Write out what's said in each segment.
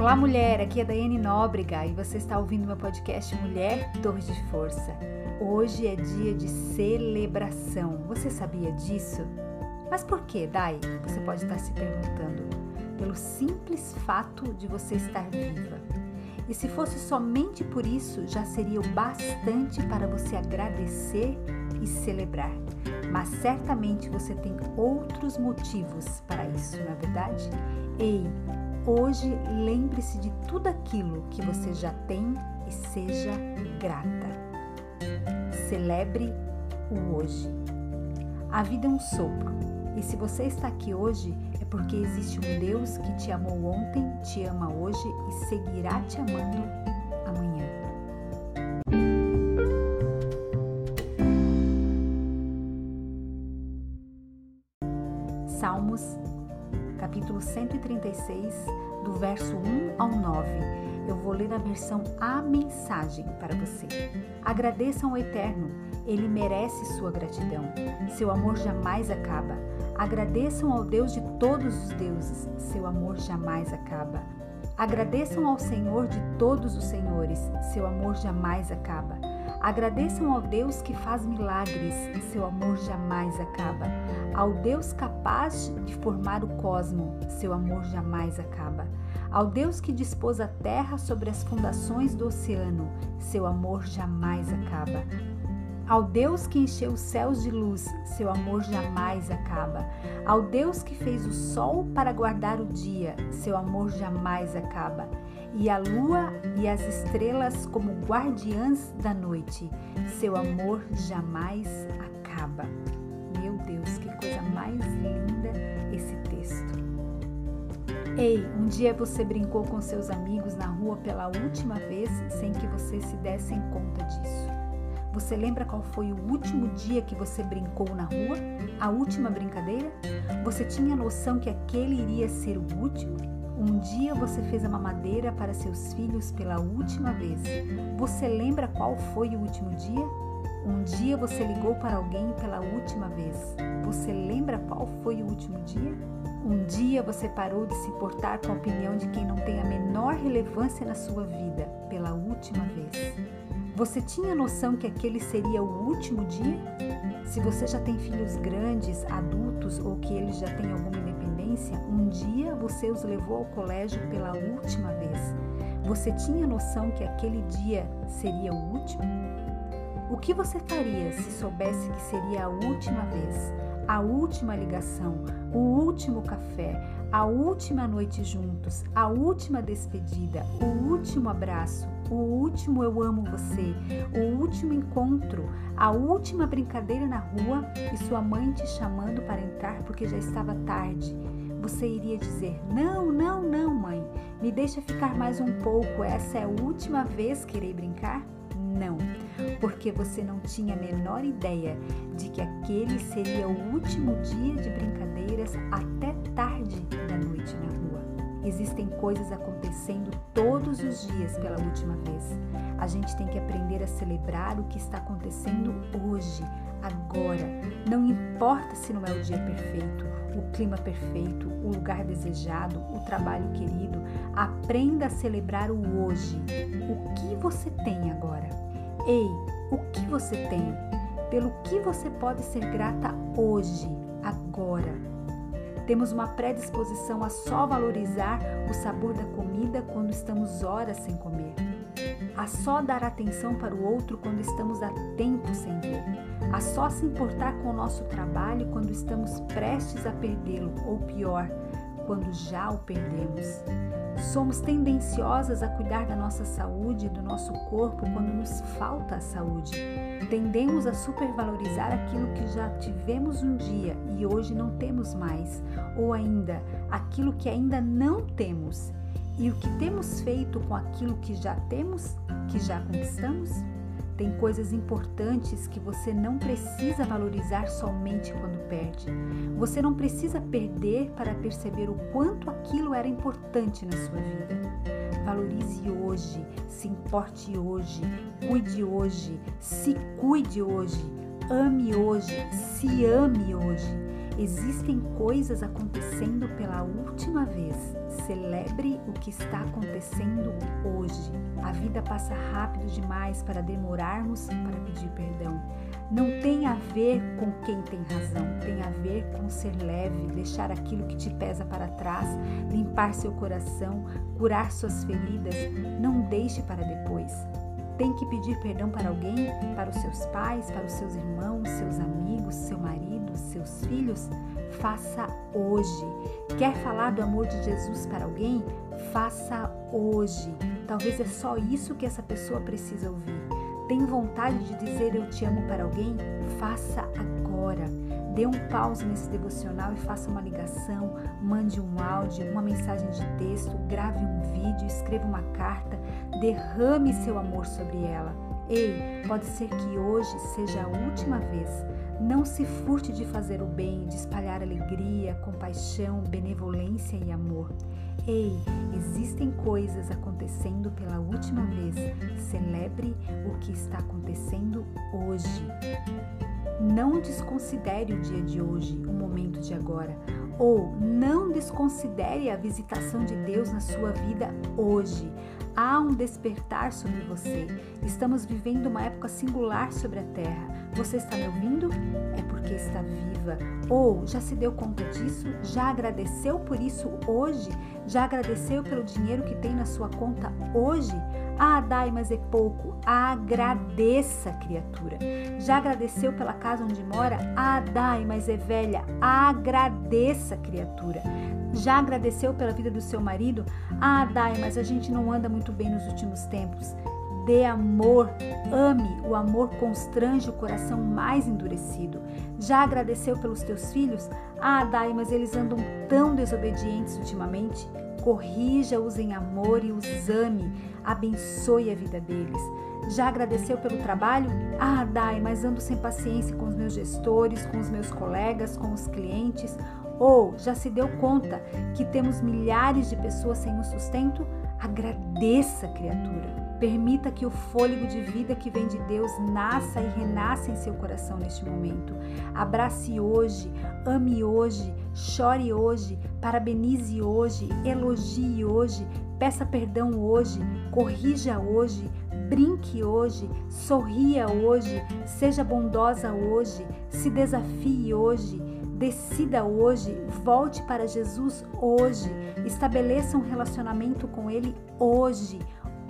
Olá, mulher. Aqui é Daiane Nóbrega e você está ouvindo meu podcast Mulher Torre de Força. Hoje é dia de celebração. Você sabia disso? Mas por que, Dai? Você pode estar se perguntando. Pelo simples fato de você estar viva. E se fosse somente por isso, já seria o bastante para você agradecer e celebrar. Mas certamente você tem outros motivos para isso, não é verdade? Ei, Hoje, lembre-se de tudo aquilo que você já tem e seja grata. Celebre o hoje. A vida é um sopro, e se você está aqui hoje, é porque existe um Deus que te amou ontem, te ama hoje e seguirá te amando capítulo 136, do verso 1 ao 9. Eu vou ler a versão A Mensagem para você. Agradeçam ao Eterno, ele merece sua gratidão. Seu amor jamais acaba. Agradeçam ao Deus de todos os deuses, seu amor jamais acaba. Agradeçam ao Senhor de todos os senhores, seu amor jamais acaba. Agradeçam ao Deus que faz milagres, seu amor jamais acaba. Ao Deus capaz de formar o cosmo, seu amor jamais acaba. Ao Deus que dispôs a terra sobre as fundações do oceano, seu amor jamais acaba. Ao Deus que encheu os céus de luz, seu amor jamais acaba. Ao Deus que fez o sol para guardar o dia, seu amor jamais acaba e a lua e as estrelas como guardiãs da noite. Seu amor jamais acaba. Meu Deus, que coisa mais linda esse texto. Ei, um dia você brincou com seus amigos na rua pela última vez sem que você se desse conta disso. Você lembra qual foi o último dia que você brincou na rua? A última brincadeira? Você tinha noção que aquele iria ser o último? Um dia você fez a mamadeira para seus filhos pela última vez. Você lembra qual foi o último dia? Um dia você ligou para alguém pela última vez. Você lembra qual foi o último dia? Um dia você parou de se importar com a opinião de quem não tem a menor relevância na sua vida pela última vez. Você tinha noção que aquele seria o último dia? Se você já tem filhos grandes, adultos ou que eles já têm alguma independência, um dia você os levou ao colégio pela última vez. Você tinha noção que aquele dia seria o último? O que você faria se soubesse que seria a última vez, a última ligação, o último café, a última noite juntos, a última despedida, o último abraço, o último eu amo você, o último encontro, a última brincadeira na rua e sua mãe te chamando para entrar porque já estava tarde. Você iria dizer: Não, não, não, mãe, me deixa ficar mais um pouco, essa é a última vez que irei brincar? Não, porque você não tinha a menor ideia de que aquele seria o último dia de brincadeiras até tarde da noite na rua. Existem coisas acontecendo todos os dias pela última vez. A gente tem que aprender a celebrar o que está acontecendo hoje, agora. Não importa se não é o dia perfeito, o clima perfeito, o lugar desejado, o trabalho querido. Aprenda a celebrar o hoje. O que você tem agora? Ei, o que você tem? Pelo que você pode ser grata hoje, agora? Temos uma predisposição a só valorizar o sabor da comida quando estamos horas sem comer, a só dar atenção para o outro quando estamos há tempo sem ver, a só se importar com o nosso trabalho quando estamos prestes a perdê-lo, ou pior, quando já o perdemos. Somos tendenciosas a cuidar da nossa saúde e do nosso corpo quando nos falta a saúde. Tendemos a supervalorizar aquilo que já tivemos um dia e hoje não temos mais, ou ainda aquilo que ainda não temos. E o que temos feito com aquilo que já temos, que já conquistamos? Tem coisas importantes que você não precisa valorizar somente quando perde. Você não precisa perder para perceber o quanto aquilo era importante na sua vida. Valorize hoje, se importe hoje, cuide hoje, se cuide hoje, ame hoje, se ame hoje. Existem coisas acontecendo pela última vez. Celebre o que está acontecendo hoje. A vida passa rápido demais para demorarmos para pedir perdão. Não tem a ver com quem tem razão, tem a ver com ser leve, deixar aquilo que te pesa para trás, limpar seu coração, curar suas feridas. Não deixe para depois. Tem que pedir perdão para alguém? Para os seus pais, para os seus irmãos, seus amigos, seu marido, seus filhos? Faça hoje. Quer falar do amor de Jesus para alguém? Faça hoje. Talvez é só isso que essa pessoa precisa ouvir. Tem vontade de dizer eu te amo para alguém? Faça agora. Dê um pause nesse devocional e faça uma ligação, mande um áudio, uma mensagem de texto, grave um vídeo, escreva uma carta, derrame seu amor sobre ela. Ei, pode ser que hoje seja a última vez. Não se furte de fazer o bem, de espalhar alegria, compaixão, benevolência e amor. Ei, existem coisas acontecendo pela última vez. Celebre o que está acontecendo hoje. Não desconsidere o dia de hoje, o momento de agora. Ou não desconsidere a visitação de Deus na sua vida hoje. Há um despertar sobre você. Estamos vivendo uma época singular sobre a terra. Você está me ouvindo? É porque está viva. Ou já se deu conta disso? Já agradeceu por isso hoje? Já agradeceu pelo dinheiro que tem na sua conta hoje? Ah, Dai, mas é pouco. Agradeça, criatura. Já agradeceu pela casa onde mora? Ah, Dai, mas é velha. Agradeça, criatura. Já agradeceu pela vida do seu marido? Ah, Dai, mas a gente não anda muito bem nos últimos tempos. Dê amor, ame. O amor constrange o coração mais endurecido. Já agradeceu pelos teus filhos? Ah, Dai, mas eles andam tão desobedientes ultimamente. Corrija-os em amor e os ame. Abençoe a vida deles. Já agradeceu pelo trabalho? Ah, Dai, mas ando sem paciência com os meus gestores, com os meus colegas, com os clientes. Ou já se deu conta que temos milhares de pessoas sem um sustento? Agradeça, criatura. Permita que o fôlego de vida que vem de Deus nasça e renasça em seu coração neste momento. Abrace hoje, ame hoje, chore hoje, parabenize hoje, elogie hoje, peça perdão hoje, corrija hoje, brinque hoje, sorria hoje, seja bondosa hoje, se desafie hoje Decida hoje, volte para Jesus hoje, estabeleça um relacionamento com Ele hoje,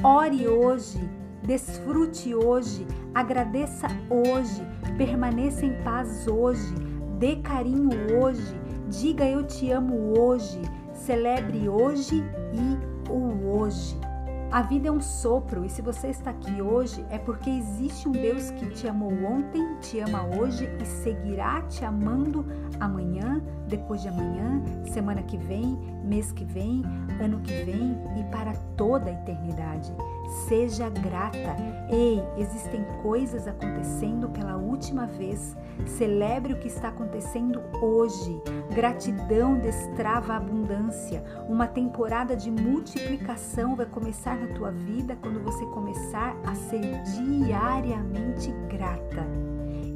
ore hoje, desfrute hoje, agradeça hoje, permaneça em paz hoje, dê carinho hoje, diga eu te amo hoje, celebre hoje e o hoje. A vida é um sopro e se você está aqui hoje é porque existe um Deus que te amou ontem, te ama hoje e seguirá te amando amanhã, depois de amanhã, semana que vem, mês que vem, ano que vem e para toda a eternidade. Seja grata. Ei, existem coisas acontecendo pela última vez. Celebre o que está acontecendo hoje. Gratidão destrava a abundância. Uma temporada de multiplicação vai começar na tua vida quando você começar a ser diariamente grata.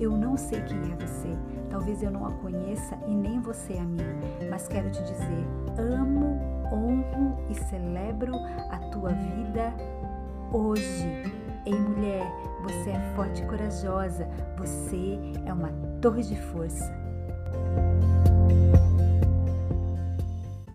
Eu não sei quem é você, talvez eu não a conheça e nem você a mim, mas quero te dizer: amo, honro e celebro a tua vida hoje. Ei, mulher, você é forte e corajosa, você é uma torre de força.